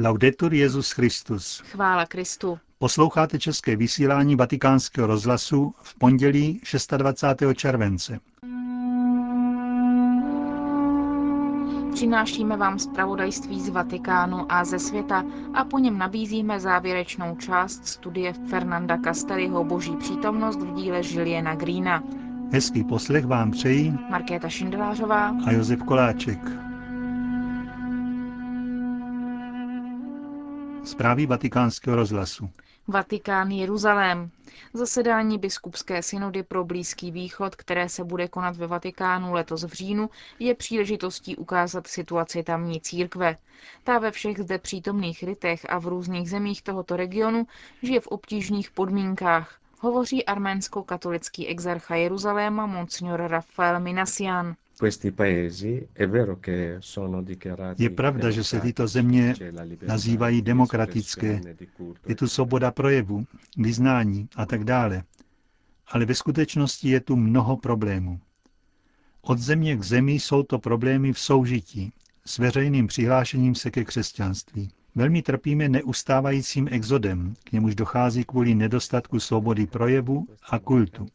Laudetur Jezus Christus. Chvála Kristu. Posloucháte české vysílání Vatikánského rozhlasu v pondělí 26. července. Přinášíme vám zpravodajství z Vatikánu a ze světa a po něm nabízíme závěrečnou část studie Fernanda Castelliho Boží přítomnost v díle Žiliena Greena. Hezký poslech vám přejí Markéta Šindelářová a Josef Koláček. Zprávy vatikánského rozhlasu. Vatikán Jeruzalém. Zasedání biskupské synody pro Blízký východ, které se bude konat ve Vatikánu letos v říjnu, je příležitostí ukázat situaci tamní církve. Ta ve všech zde přítomných rytech a v různých zemích tohoto regionu žije v obtížných podmínkách, hovoří arménsko-katolický exarcha Jeruzaléma Monsignor Rafael Minasian. Je pravda, že se tyto země nazývají demokratické. Je tu svoboda projevu, vyznání a tak dále. Ale ve skutečnosti je tu mnoho problémů. Od země k zemi jsou to problémy v soužití, s veřejným přihlášením se ke křesťanství. Velmi trpíme neustávajícím exodem, k němuž dochází kvůli nedostatku svobody projevu a kultu.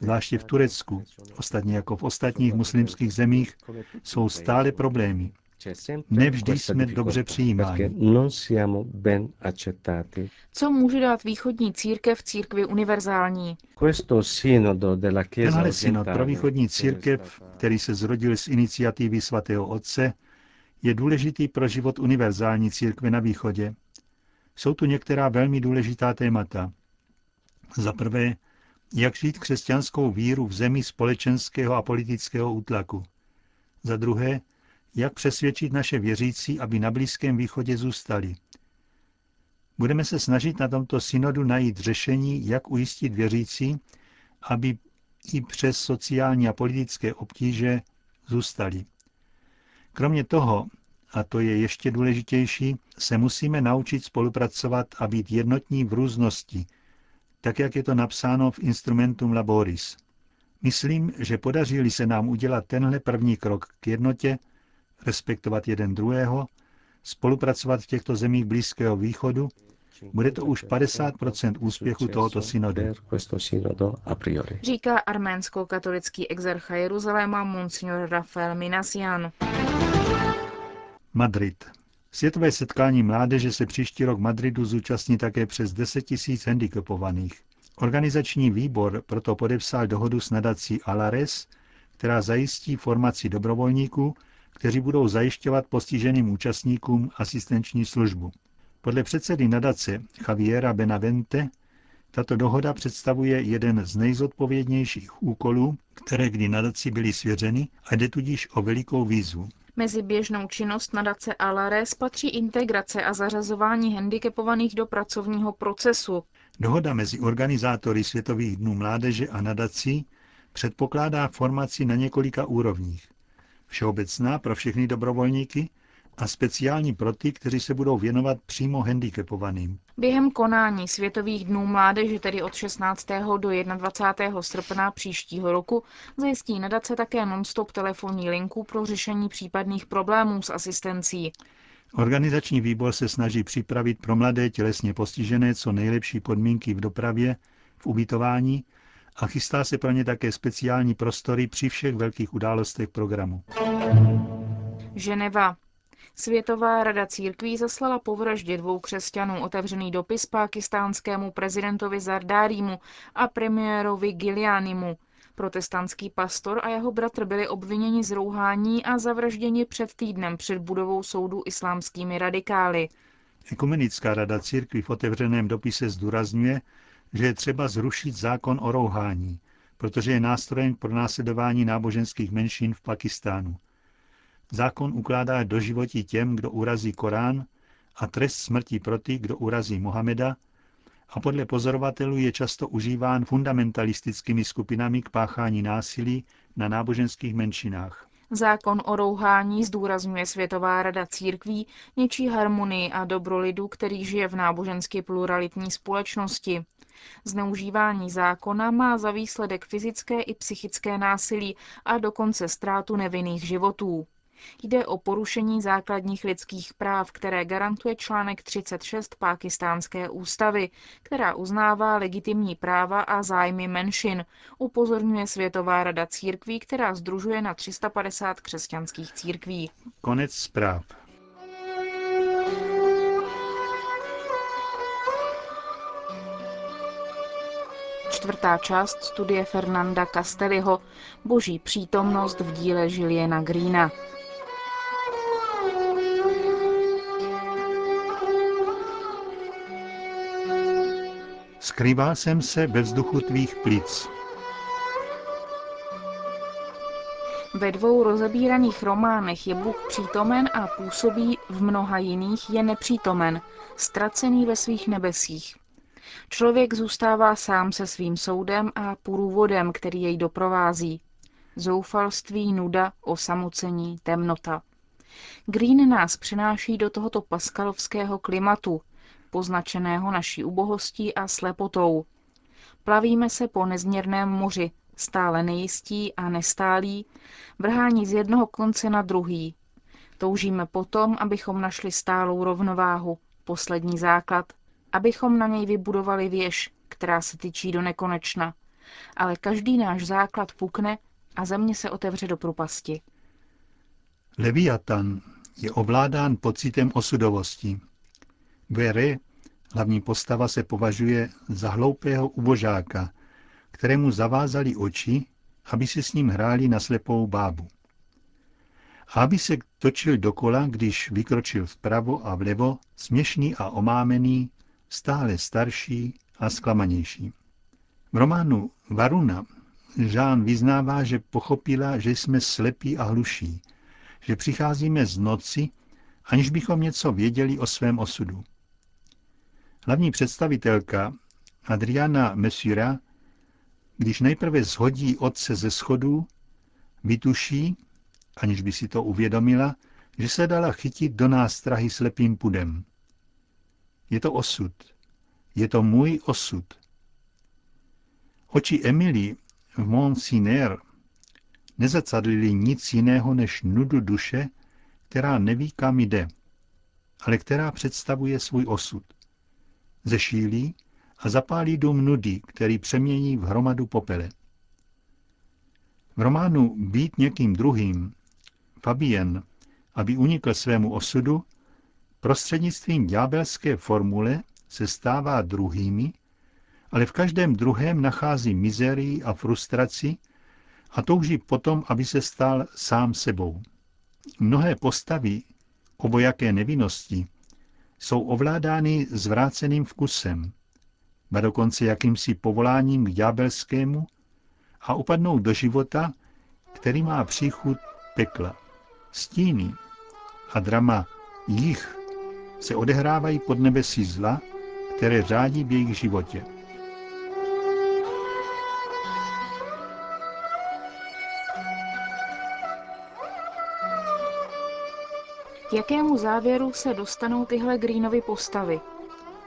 Zvláště v Turecku, ostatně jako v ostatních muslimských zemích, jsou stále problémy. Nevždy jsme dobře přijímáni. Co může dát východní církev církvi univerzální? Tenhle synod pro východní církev, který se zrodil z iniciativy svatého otce, je důležitý pro život univerzální církve na východě. Jsou tu některá velmi důležitá témata. Za prvé, jak žít křesťanskou víru v zemi společenského a politického útlaku. Za druhé, jak přesvědčit naše věřící, aby na Blízkém východě zůstali. Budeme se snažit na tomto synodu najít řešení, jak ujistit věřící, aby i přes sociální a politické obtíže zůstali. Kromě toho, a to je ještě důležitější, se musíme naučit spolupracovat a být jednotní v různosti, tak jak je to napsáno v Instrumentum Laboris. Myslím, že podaří se nám udělat tenhle první krok k jednotě, respektovat jeden druhého, spolupracovat v těchto zemích Blízkého východu, bude to už 50% úspěchu tohoto synodu. Říká arménsko-katolický exarcha Jeruzaléma Monsignor Rafael Minasian. Madrid. Světové setkání mládeže se příští rok Madridu zúčastní také přes 10 tisíc handicapovaných. Organizační výbor proto podepsal dohodu s nadací Alares, která zajistí formaci dobrovolníků, kteří budou zajišťovat postiženým účastníkům asistenční službu. Podle předsedy nadace Javiera Benavente tato dohoda představuje jeden z nejzodpovědnějších úkolů, které kdy nadaci byly svěřeny a jde tudíž o velikou výzvu. Mezi běžnou činnost nadace Alares patří integrace a zařazování handicapovaných do pracovního procesu. Dohoda mezi organizátory Světových dnů mládeže a nadací předpokládá formaci na několika úrovních. Všeobecná pro všechny dobrovolníky a speciální pro ty, kteří se budou věnovat přímo handicapovaným. Během konání Světových dnů mládeže, tedy od 16. do 21. srpna příštího roku, zajistí nadace také non-stop telefonní linku pro řešení případných problémů s asistencí. Organizační výbor se snaží připravit pro mladé tělesně postižené co nejlepší podmínky v dopravě, v ubytování a chystá se pro ně také speciální prostory při všech velkých událostech programu. Ženeva. Světová rada církví zaslala po vraždě dvou křesťanů otevřený dopis pakistánskému prezidentovi Zardárimu a premiérovi Gilianimu. Protestantský pastor a jeho bratr byli obviněni z rouhání a zavražděni před týdnem před budovou soudu islámskými radikály. Ekumenická rada církví v otevřeném dopise zdůrazňuje, že je třeba zrušit zákon o rouhání, protože je nástrojem pro následování náboženských menšin v Pakistánu. Zákon ukládá doživotí těm, kdo urazí Korán a trest smrti pro ty, kdo urazí Mohameda a podle pozorovatelů je často užíván fundamentalistickými skupinami k páchání násilí na náboženských menšinách. Zákon o rouhání zdůrazňuje Světová rada církví, něčí harmonii a dobro lidu, který žije v nábožensky pluralitní společnosti. Zneužívání zákona má za výsledek fyzické i psychické násilí a dokonce ztrátu nevinných životů. Jde o porušení základních lidských práv, které garantuje článek 36 pákistánské ústavy, která uznává legitimní práva a zájmy menšin, upozorňuje Světová rada církví, která združuje na 350 křesťanských církví. Konec zpráv. Čtvrtá část studie Fernanda Castelliho Boží přítomnost v díle Žiliena Greena. Skrýval jsem se ve vzduchu tvých plic. Ve dvou rozebíraných románech je Bůh přítomen a působí, v mnoha jiných je nepřítomen, ztracený ve svých nebesích. Člověk zůstává sám se svým soudem a průvodem, který jej doprovází. Zoufalství, nuda, osamocení, temnota. Green nás přináší do tohoto paskalovského klimatu, poznačeného naší ubohostí a slepotou. Plavíme se po nezměrném moři, stále nejistí a nestálí, vrhání z jednoho konce na druhý. Toužíme potom, abychom našli stálou rovnováhu, poslední základ, abychom na něj vybudovali věž, která se tyčí do nekonečna. Ale každý náš základ pukne a země se otevře do propasti. Leviatan je ovládán pocitem osudovosti. Vere, hlavní postava, se považuje za hloupého ubožáka, kterému zavázali oči, aby si s ním hráli na slepou bábu. A aby se točil dokola, když vykročil vpravo a vlevo, směšný a omámený, stále starší a zklamanější. V románu Varuna Jean vyznává, že pochopila, že jsme slepí a hluší, že přicházíme z noci, aniž bychom něco věděli o svém osudu. Hlavní představitelka Adriana Messura, když nejprve zhodí otce ze schodů, vytuší, aniž by si to uvědomila, že se dala chytit do nástrahy slepým pudem. Je to osud. Je to můj osud. Oči Emily v Monsignor nezacadlili nic jiného než nudu duše, která neví, kam jde, ale která představuje svůj osud. Zešílí a zapálí dům nudy, který přemění v hromadu popele. V románu Být někým druhým Fabien, aby unikl svému osudu, prostřednictvím ďábelské formule se stává druhými, ale v každém druhém nachází mizerii a frustraci a touží potom, aby se stal sám sebou. Mnohé postavy obojaké nevinnosti jsou ovládány zvráceným vkusem, a dokonce jakýmsi povoláním k ďábelskému a upadnou do života, který má příchod pekla. Stíny a drama jich se odehrávají pod nebesí zla, které řádí v jejich životě. K jakému závěru se dostanou tyhle Greenovy postavy?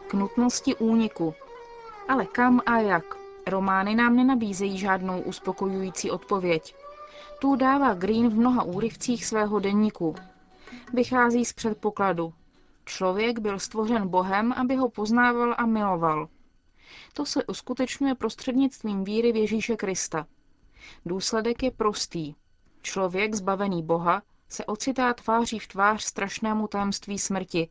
K nutnosti úniku. Ale kam a jak? Romány nám nenabízejí žádnou uspokojující odpověď. Tu dává Green v mnoha úryvcích svého denníku. Vychází z předpokladu. Člověk byl stvořen Bohem, aby ho poznával a miloval. To se uskutečňuje prostřednictvím víry v Ježíše Krista. Důsledek je prostý. Člověk zbavený Boha se ocitá tváří v tvář strašnému tajemství smrti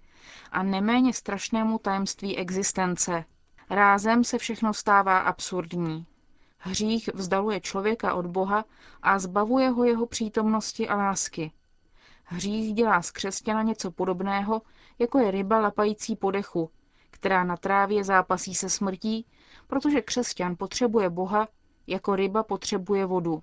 a neméně strašnému tajemství existence. Rázem se všechno stává absurdní. Hřích vzdaluje člověka od Boha a zbavuje ho jeho přítomnosti a lásky. Hřích dělá z křesťana něco podobného, jako je ryba lapající po dechu, která na trávě zápasí se smrtí, protože křesťan potřebuje Boha, jako ryba potřebuje vodu.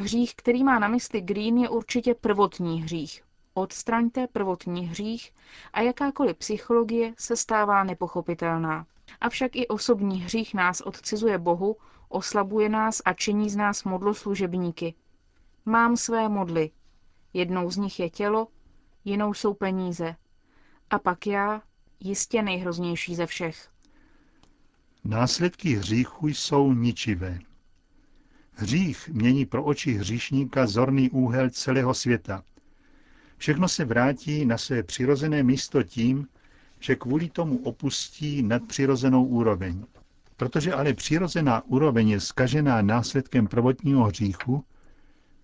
Hřích, který má na mysli Green, je určitě prvotní hřích. Odstraňte prvotní hřích a jakákoliv psychologie se stává nepochopitelná. Avšak i osobní hřích nás odcizuje Bohu, oslabuje nás a činí z nás modloslužebníky. Mám své modly. Jednou z nich je tělo, jinou jsou peníze. A pak já, jistě nejhroznější ze všech. Následky hříchu jsou ničivé. Hřích mění pro oči hříšníka zorný úhel celého světa Všechno se vrátí na své přirozené místo tím, že kvůli tomu opustí nadpřirozenou úroveň. Protože ale přirozená úroveň je skažená následkem prvotního hříchu,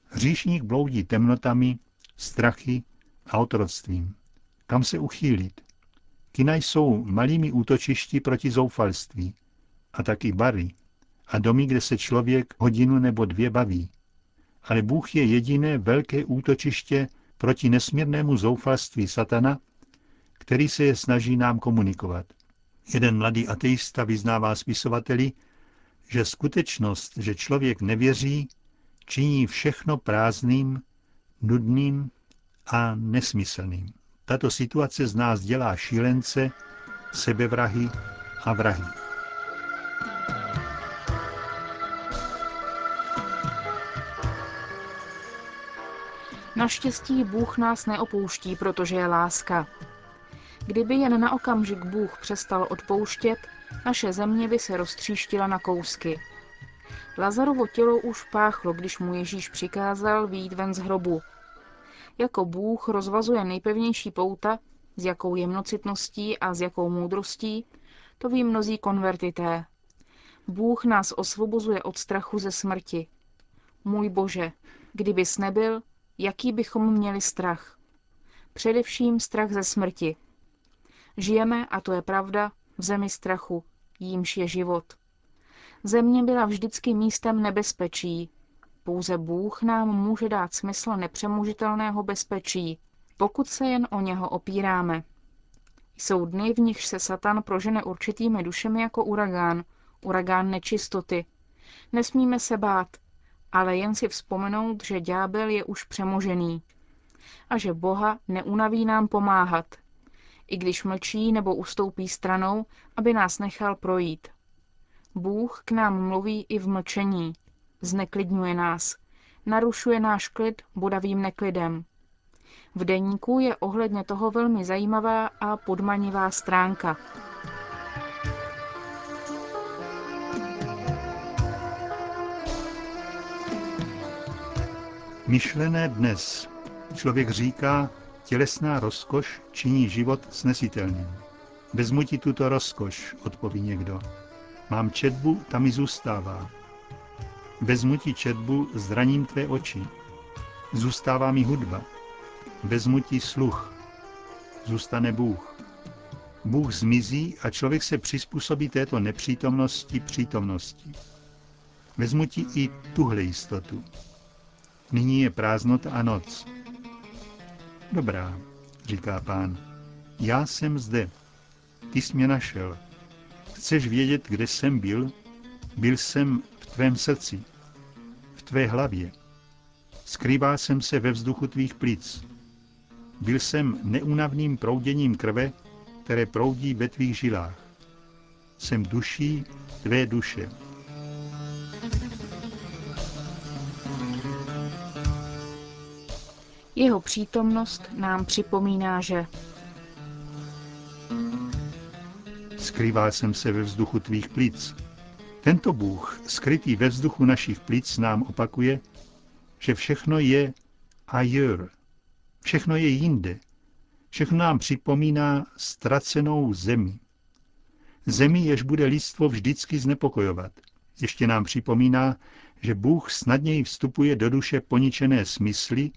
hříšník bloudí temnotami, strachy a otroctvím. Kam se uchýlit? Kina jsou malými útočišti proti zoufalství a taky bary a domy, kde se člověk hodinu nebo dvě baví. Ale Bůh je jediné velké útočiště proti nesmírnému zoufalství satana, který se je snaží nám komunikovat. Jeden mladý ateista vyznává spisovateli, že skutečnost, že člověk nevěří, činí všechno prázdným, nudným a nesmyslným. Tato situace z nás dělá šílence, sebevrahy a vrahy. Naštěstí Bůh nás neopouští, protože je láska. Kdyby jen na okamžik Bůh přestal odpouštět, naše země by se roztříštila na kousky. Lazarovo tělo už páchlo, když mu Ježíš přikázal výjít ven z hrobu. Jako Bůh rozvazuje nejpevnější pouta, s jakou jemnocitností a s jakou moudrostí, to ví mnozí konvertité. Bůh nás osvobozuje od strachu ze smrti. Můj Bože, kdybys nebyl, jaký bychom měli strach? Především strach ze smrti. Žijeme, a to je pravda, v zemi strachu, jímž je život. Země byla vždycky místem nebezpečí. Pouze Bůh nám může dát smysl nepřemožitelného bezpečí, pokud se jen o něho opíráme. Jsou dny, v nichž se Satan prožene určitými dušemi jako uragán, uragán nečistoty. Nesmíme se bát, ale jen si vzpomenout, že ďábel je už přemožený a že Boha neunaví nám pomáhat, i když mlčí nebo ustoupí stranou, aby nás nechal projít. Bůh k nám mluví i v mlčení, zneklidňuje nás, narušuje náš klid bodavým neklidem. V deníku je ohledně toho velmi zajímavá a podmanivá stránka. Myšlené dnes. Člověk říká, tělesná rozkoš činí život snesitelným. Vezmu ti tuto rozkoš, odpoví někdo. Mám četbu, tam mi zůstává. Vezmu ti četbu, zraním tvé oči. Zůstává mi hudba. Vezmu ti sluch. Zůstane Bůh. Bůh zmizí a člověk se přizpůsobí této nepřítomnosti přítomnosti. Vezmu ti i tuhle jistotu. Nyní je prázdnota a noc. Dobrá, říká pán. Já jsem zde. Ty jsi mě našel. Chceš vědět, kde jsem byl? Byl jsem v tvém srdci, v tvé hlavě. Skrýval jsem se ve vzduchu tvých plic. Byl jsem neunavným prouděním krve, které proudí ve tvých žilách. Jsem duší tvé duše. Jeho přítomnost nám připomíná, že Skrýval jsem se ve vzduchu tvých plic. Tento Bůh, skrytý ve vzduchu našich plic, nám opakuje, že všechno je ailleurs, všechno je jinde. Všechno nám připomíná ztracenou zemi. Zemi, jež bude lidstvo vždycky znepokojovat. Ještě nám připomíná, že Bůh snadněji vstupuje do duše poničené smysly,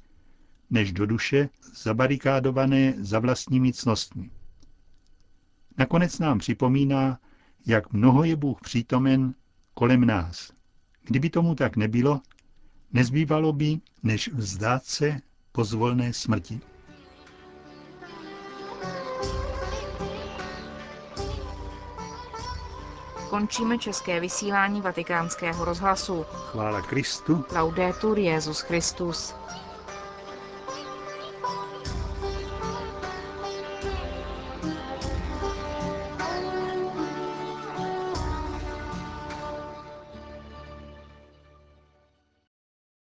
než do duše zabarikádované za vlastními cnostmi. Nakonec nám připomíná, jak mnoho je Bůh přítomen kolem nás. Kdyby tomu tak nebylo, nezbývalo by, než vzdát se pozvolné smrti. končíme české vysílání vatikánského rozhlasu. Chvála Kristu. Laudetur Jezus Christus.